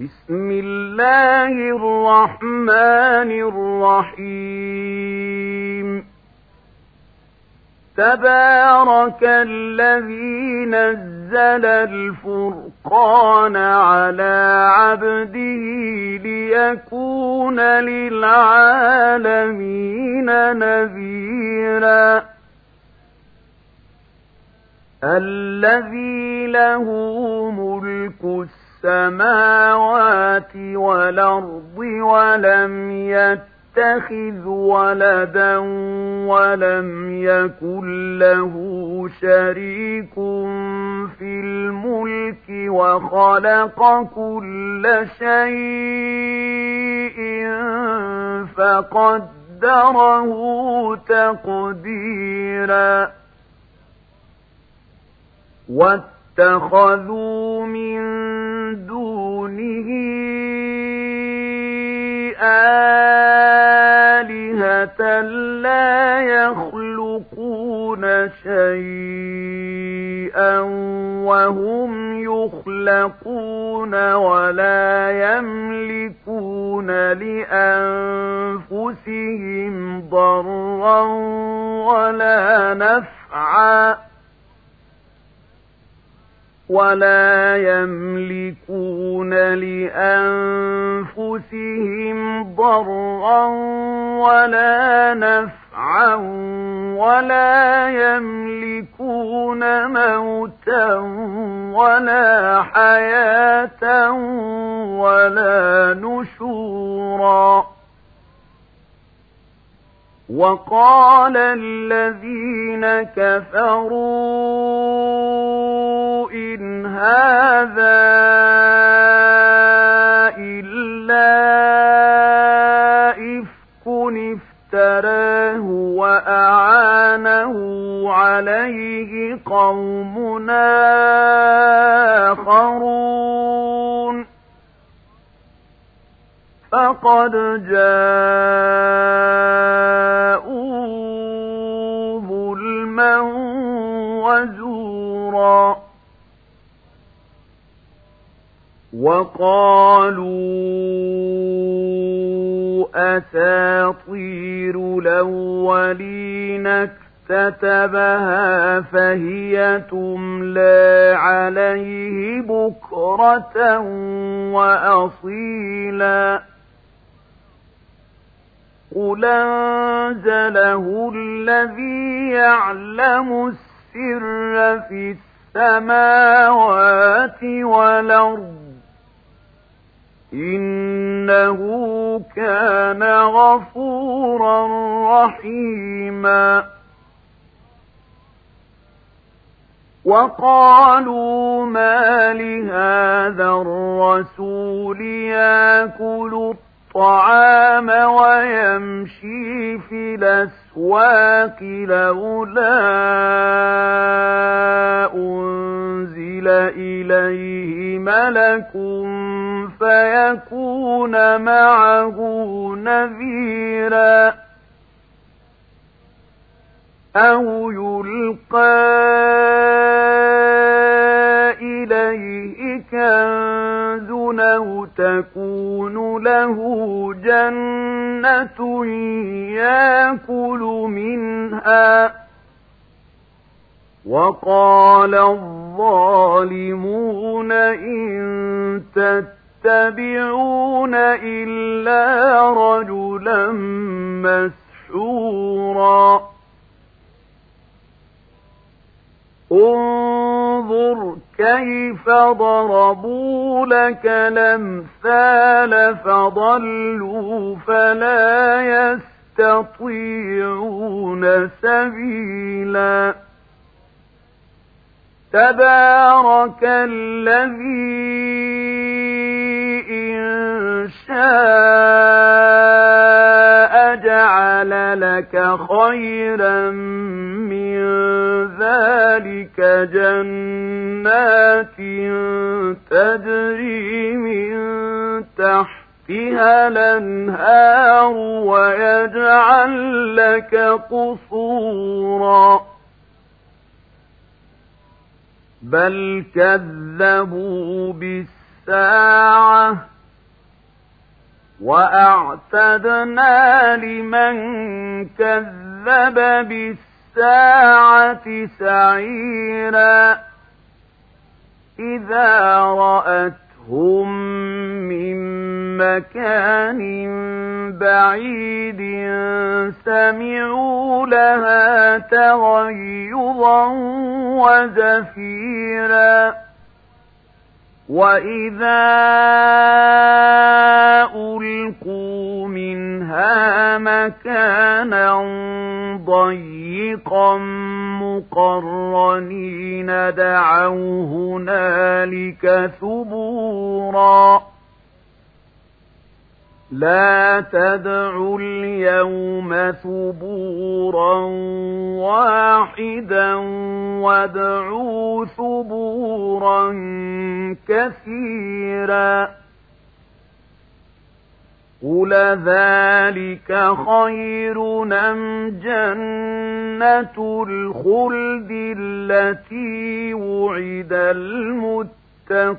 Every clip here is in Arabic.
بسم الله الرحمن الرحيم. تبارك الذي نزل الفرقان على عبده ليكون للعالمين نذيرا. الذي له ملك السماء السماوات والأرض ولم يتخذ ولدا ولم يكن له شريك في الملك وخلق كل شيء فقدره تقديرا. اتخذوا من دونه آلهة لا يخلقون شيئا وهم يخلقون ولا يملكون لأنفسهم ضرا ولا نفعا ولا يملكون لأنفسهم ضرا ولا نفعا ولا يملكون موتا ولا حياة ولا نشورا وقال الذين كفروا إن هذا إلا إفك افتراه وأعانه عليه قومنا فقد جاءوا ظلما وزورا وقالوا أساطير الأولين اكتتبها فهي تملى عليه بكرة وأصيلا قل أنزله الذي يعلم السر في السماوات والأرض إنه كان غفورا رحيما وقالوا ما لهذا الرسول ياكل الطعام ويمشي في الأسواق لولا أنزل إليه ملك فيكون معه نذيرا أو يلقى إليه كنز أو تكون له جنة ياكل منها وقال الظالمون إن تتبعون إلا رجلا مسحورا انظر كيف ضربوا لك الأمثال فضلوا فلا يستطيعون سبيلا. تبارك الذي إن شاء جعل لك خيرا من ذلك جنات تجري من تحتها الأنهار ويجعل لك قصورا. بل كذبوا الساعة وأعتدنا لمن كذب بالساعة سعيرا إذا رأتهم من مكان بعيد سمعوا لها تغيظا وزفيرا وإذا ألقوا منها مكانا ضيقا مقرنين دعوا هنالك ثبورا لا تدعوا اليوم ثبورا واحدا وادعوا ثبورا كثيرا. قل ذلك خير أم جنة الخلد التي وعد المتقون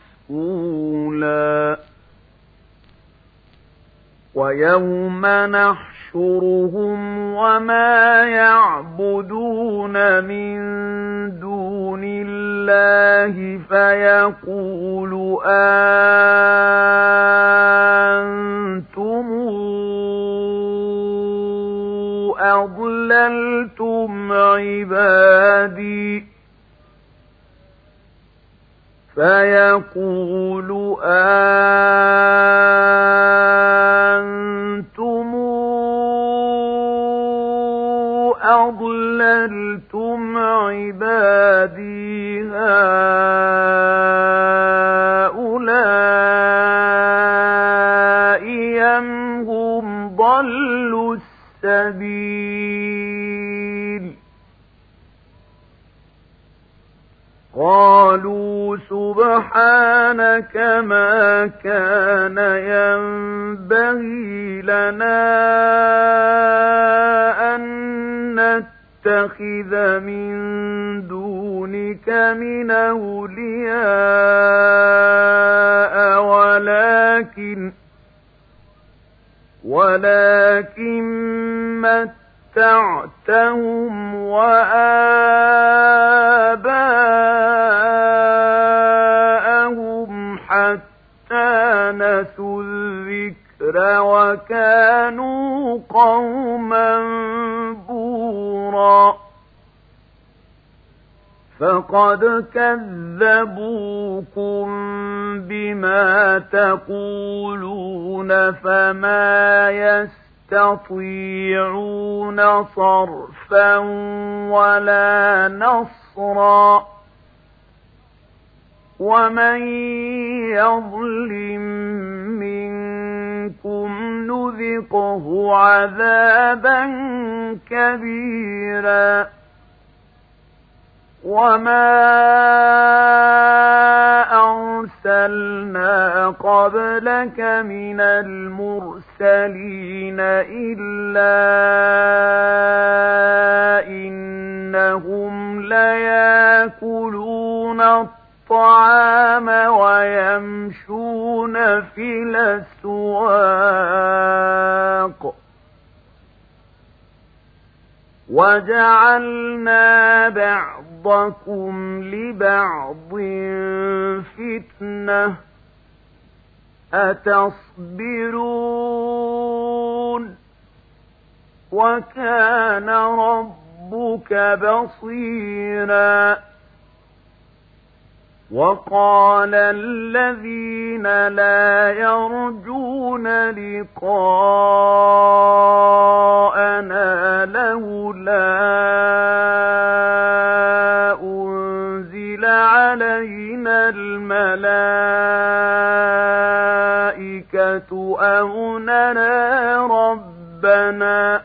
مسؤولا ويوم نحشرهم وما يعبدون من دون الله فيقول أنتم أضللتم عبادي. فيقول أنتم أضللتم عبادي هؤلاء أم هم ضلوا السبيل قالوا سبحانك ما كان ينبغي لنا أن نتخذ من دونك من أولياء ولكن ولكن متعتهم وآباءهم حتى نسوا الذكر وكانوا قوما بورا فقد كذبوكم بما تقولون فما يستطيعون صرفا ولا نصرا ومن يظلم منكم نذقه عذابا كبيرا وما أرسلنا قبلك من المرسلين إلا إنهم ليأكلون الطعام ويمشون في الأسواق وجعلنا بعضكم لبعض فتنة أتصبرون وكان ربك بصيرا وقال الذين لا يرجون لقاءنا لولا علينا الملائكة أو نرى ربنا.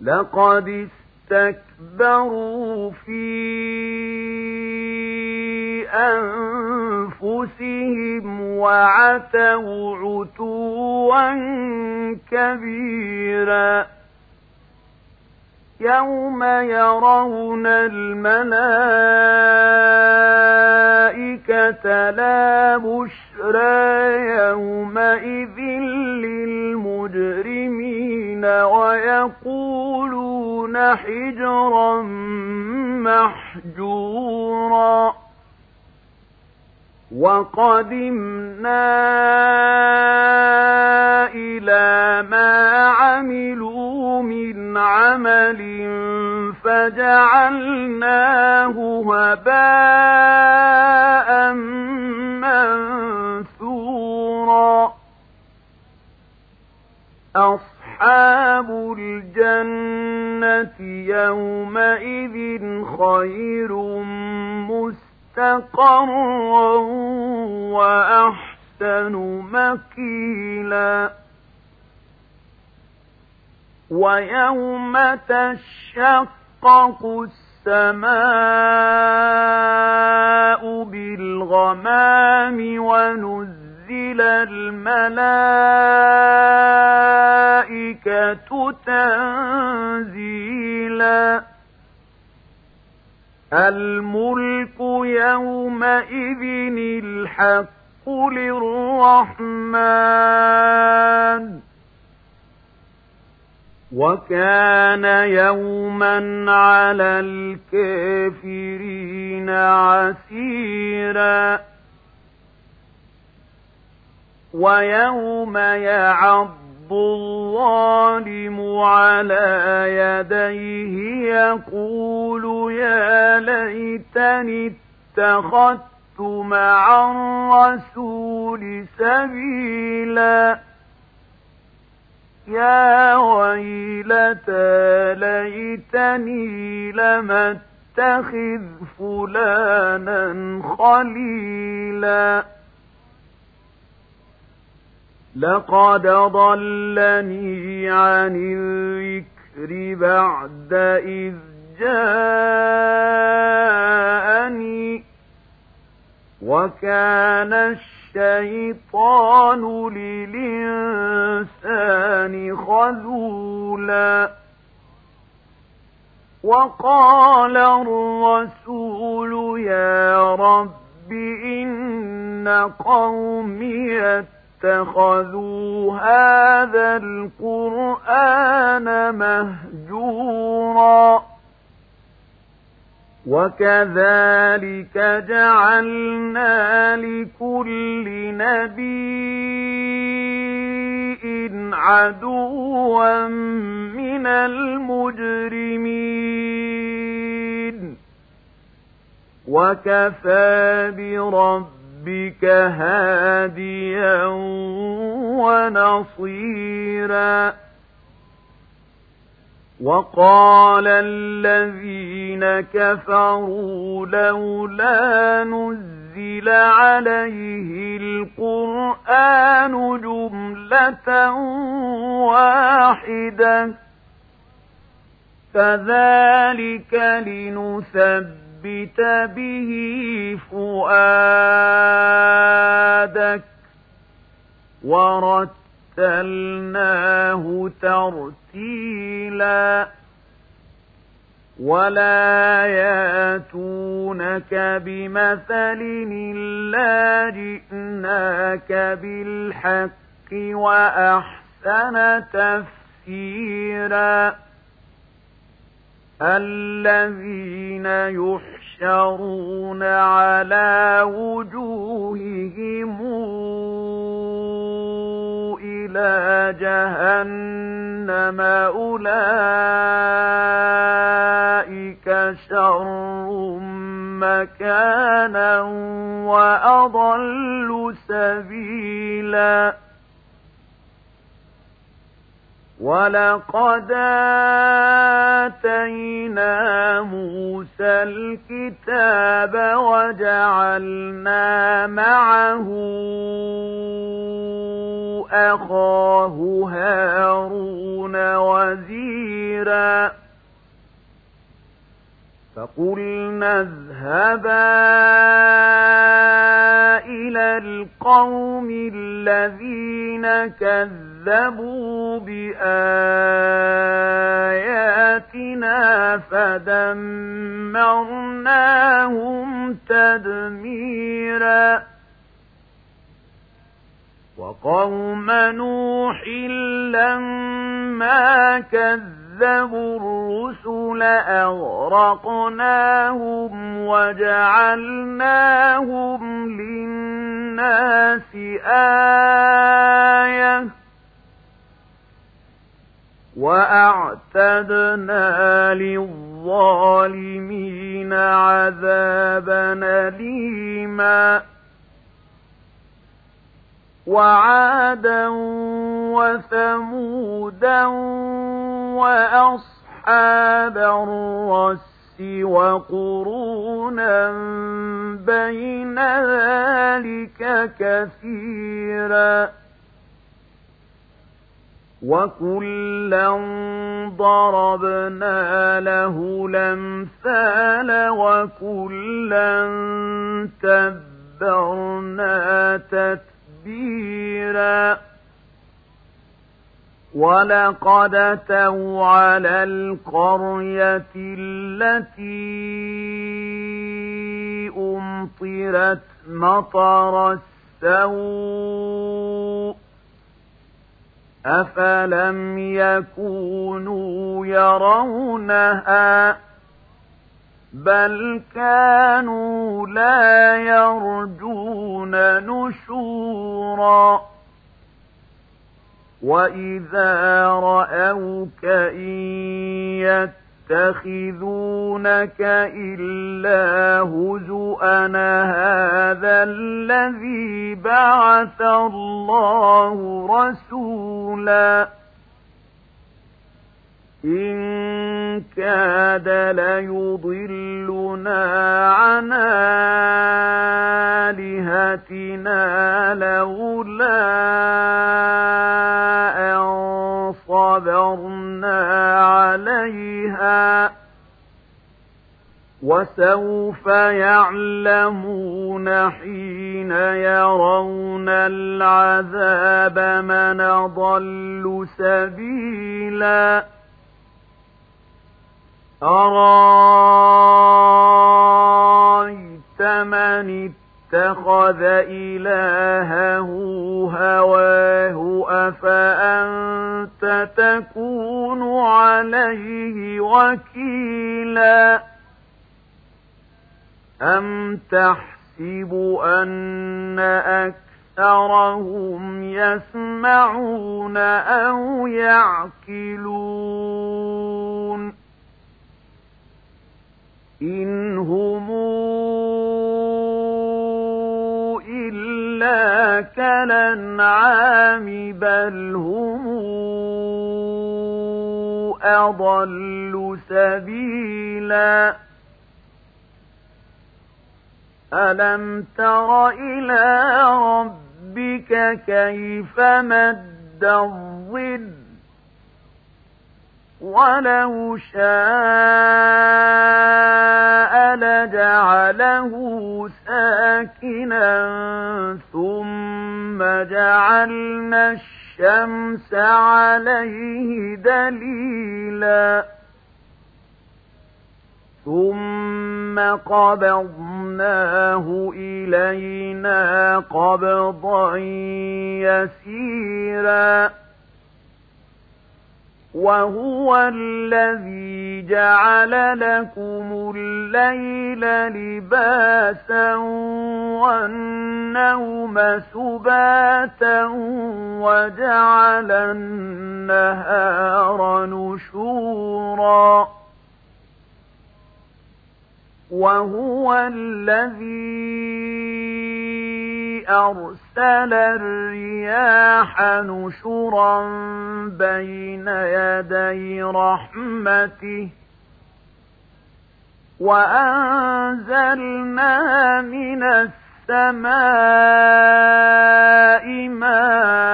لقد استكبروا في أنفسهم وعتوا عتوا كبيرا. يوم يرون الملائكة لا بشرى يومئذ للمجرمين ويقولون حجرا محجورا وقدمنا إلى ما عملوا من عمل فجعلناه هباء منثورا. أصحاب الجنة يومئذ خير مستقيم مستقرا وأحسن مكيلا. ويوم تشقق السماء بالغمام ونزل الملائكة تنزيلا. الملك يومئذ الحق للرحمن وكان يوما على الكافرين عسيرا ويوم يعض الظالم على يديه يقول يا ليتني اتخذت مع الرسول سبيلا يا ويلتى ليتني لم اتخذ فلانا خليلا لقد ضلني عن الذكر بعد إذ جاءني وكان الشيطان للإنسان خذولا وقال الرسول يا رب إن قومي اتخذوا هذا القرآن مهجورا وكذلك جعلنا لكل نبي عدوا من المجرمين وكفى برب ربك هاديا ونصيرا. وقال الذين كفروا لولا نزل عليه القرآن جملة واحدة. كذلك لنثبت لنثبت به فؤادك ورتلناه ترتيلا ولا ياتونك بمثل إلا جئناك بالحق وأحسن تفسيرا الذين يحشرون على وجوههم إلى جهنم أولئك شر مكانا وأضل سبيلا ولقد آتينا موسى الكتاب وجعلنا معه أخاه هارون وزيرا فقلنا اذهبا القوم الذين كذبوا بآياتنا فدمرناهم تدميرا. وقوم نوح لما كذبوا الرسل أغرقناهم وجعلناهم للناس آيةً وأعتدنا للظالمين عذابا أليما وعادا وثمودا وأصحاب الرس وقرونا بين ذلك كثيرا وكلا ضربنا له الأمثال وكلا تبرنا تتبيرا ولقد أتوا على القرية التي أمطرت مطر السوء أفلم يكونوا يرونها بل كانوا لا يرجون نشورا وإذا رأوك إن يتخذونك إلا هزؤا هذا الذي بعث الله رسولا إن كاد ليضلنا عن آلهتنا لولا أن صبرنا عليها وسوف يعلمون حين يرون العذاب من ضل سبيلا أرايت من اتخذ إلهه هواه أفأنت تكون عليه وكيلا أم تحسب أن أكثرهم يسمعون أو يعقلون إن هم إلا كالأنعام بل هم أضل سبيلا ألم تر إلى ربك كيف مد الظل ولو شاء لجعله ساكنا ثم جعلنا الشمس عليه دليلا ثم قبضناه إلينا قبضا يسيرا وهو الذي جعل لكم الليل لباسا والنوم سباتا وجعل النهار نشورا وهو الذي أرسل الرياح نشرا بين يدي رحمته وأنزلنا من السماء ماء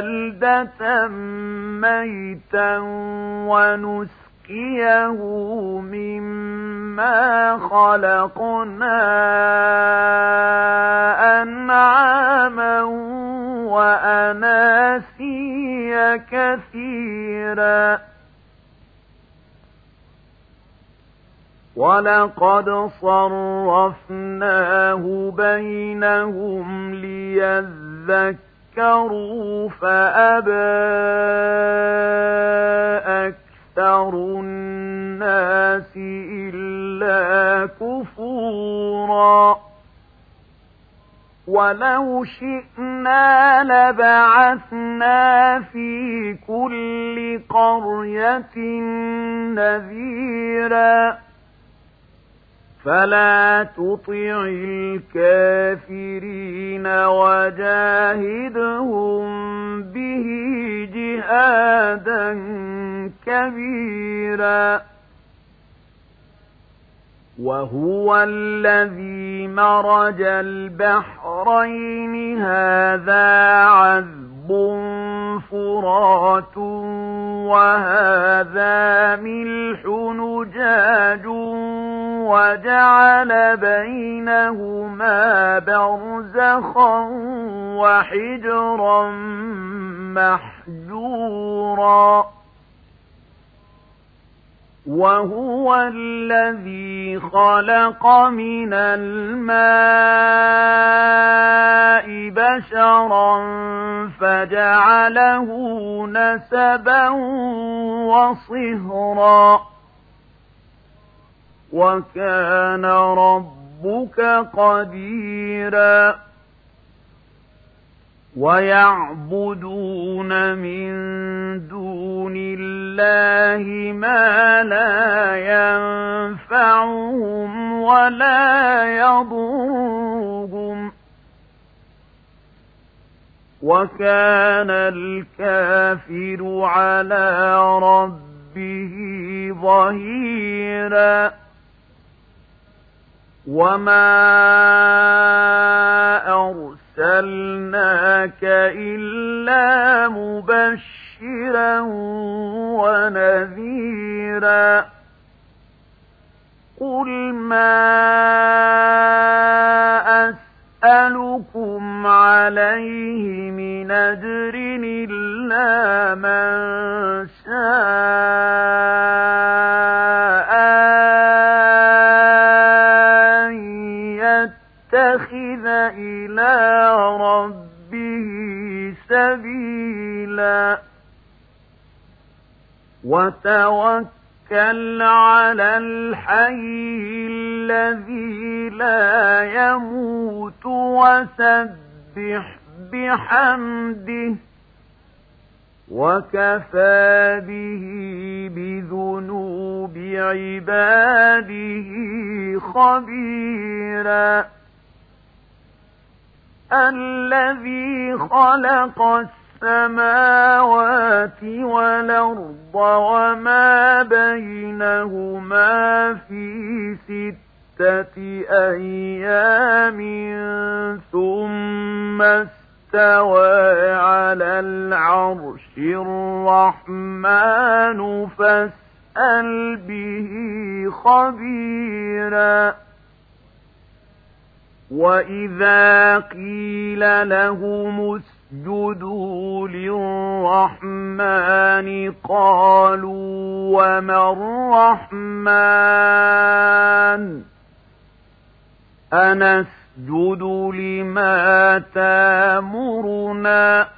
بلدة ميتا ونسقيه مما خلقنا أنعاما وأناسيا كثيرا. ولقد صرفناه بينهم ليذكروا فأبى أكثر الناس إلا كفورا ولو شئنا لبعثنا في كل قرية نذيرا فلا تطع الكافرين وجاهدهم به جهادا كبيرا. وهو الذي مرج البحرين هذا عذب فرات وهذا ملح نجاج وجعل بينهما برزخا وحجرا محجورا وهو الذي خلق من الماء بشرا فجعله نسبا وصهرا وكان ربك قديرا ويعبدون من دون الله ما لا ينفعهم ولا يضرهم وكان الكافر على ربه ظهيرا. وما أرسلناك إلا مبشرا ونذيرا. قل ما أسألكم عليه من أجر إلا من شاء يتخذ إلى ربه سبيلا. وتوكل على الحي الذي لا يموت وسبح بحمده وكفى به بذنوب عباده خبيرا. الذي خلق السماوات والأرض وما بينهما في ستة أيام ثم استوى على العرش الرحمن فاسأل به خبيرا. وإذا قيل لهم اسجدوا للرحمن قالوا وما الرحمن؟ أنسجد لما تامرنا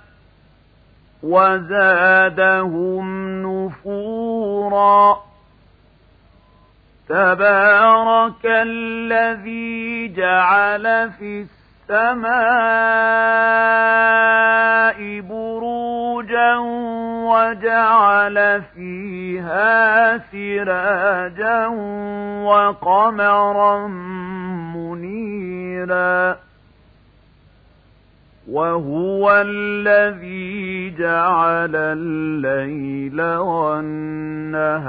وزادهم نفورا. تبارك الذي جعل في السماء بروجا وجعل فيها سراجا وقمرا منيرا وهو الذي جعل الليل والنهار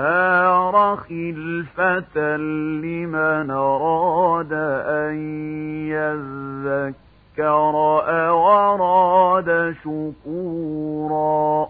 خلفة لمن أراد أن يذكر أو أراد شكورا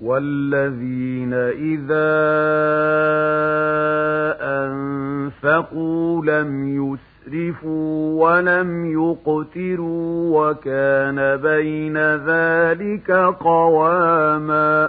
والذين إذا أنفقوا لم يسرفوا ولم يقتروا وكان بين ذلك قواما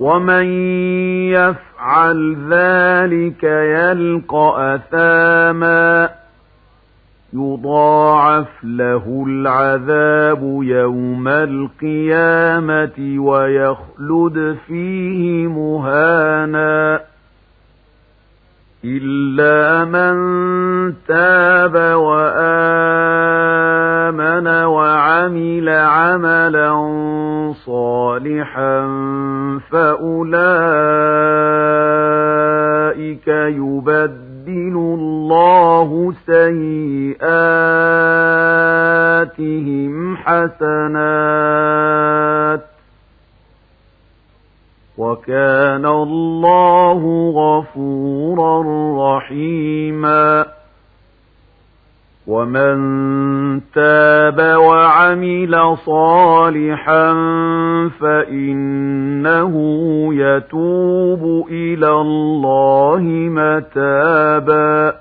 ومن يفعل ذلك يلقى أثاما يضاعف له العذاب يوم القيامة ويخلد فيه مهانا إلا من تاب وآمن وعمل عملا صالحا فأولئك يبدل الله سيئاتهم حسنات وكان الله غفورا رحيما ومن تاب وعمل صالحا فإنه يتوب إلى الله متابا.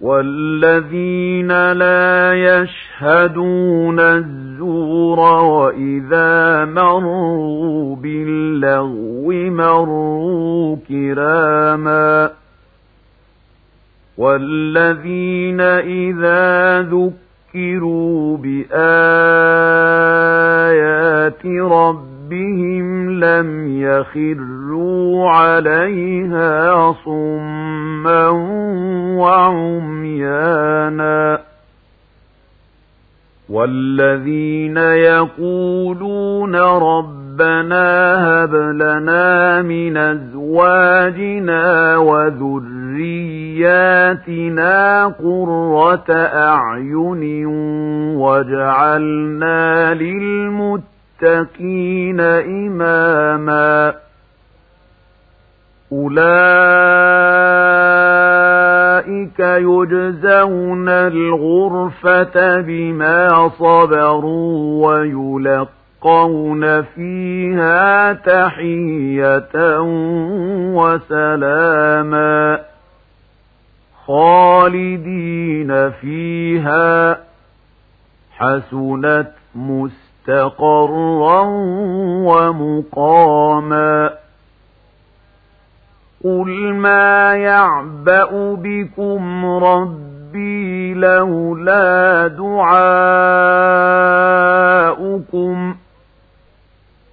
والذين لا يشهدون الزور وإذا مروا باللغو مروا كراما. والذين إذا ذكروا بآيات ربهم لم يخروا عليها صما وعميانا والذين يقولون ربنا هب لنا من أزواجنا وذرياتنا قرة أعين واجعلنا للمتقين إماما أولئك يجزون الغرفة بما صبروا ويلقون فيها تحية وسلاما خالدين فيها حسنت مستقرا ومقاما. قل ما يعبأ بكم ربي لولا دعاؤكم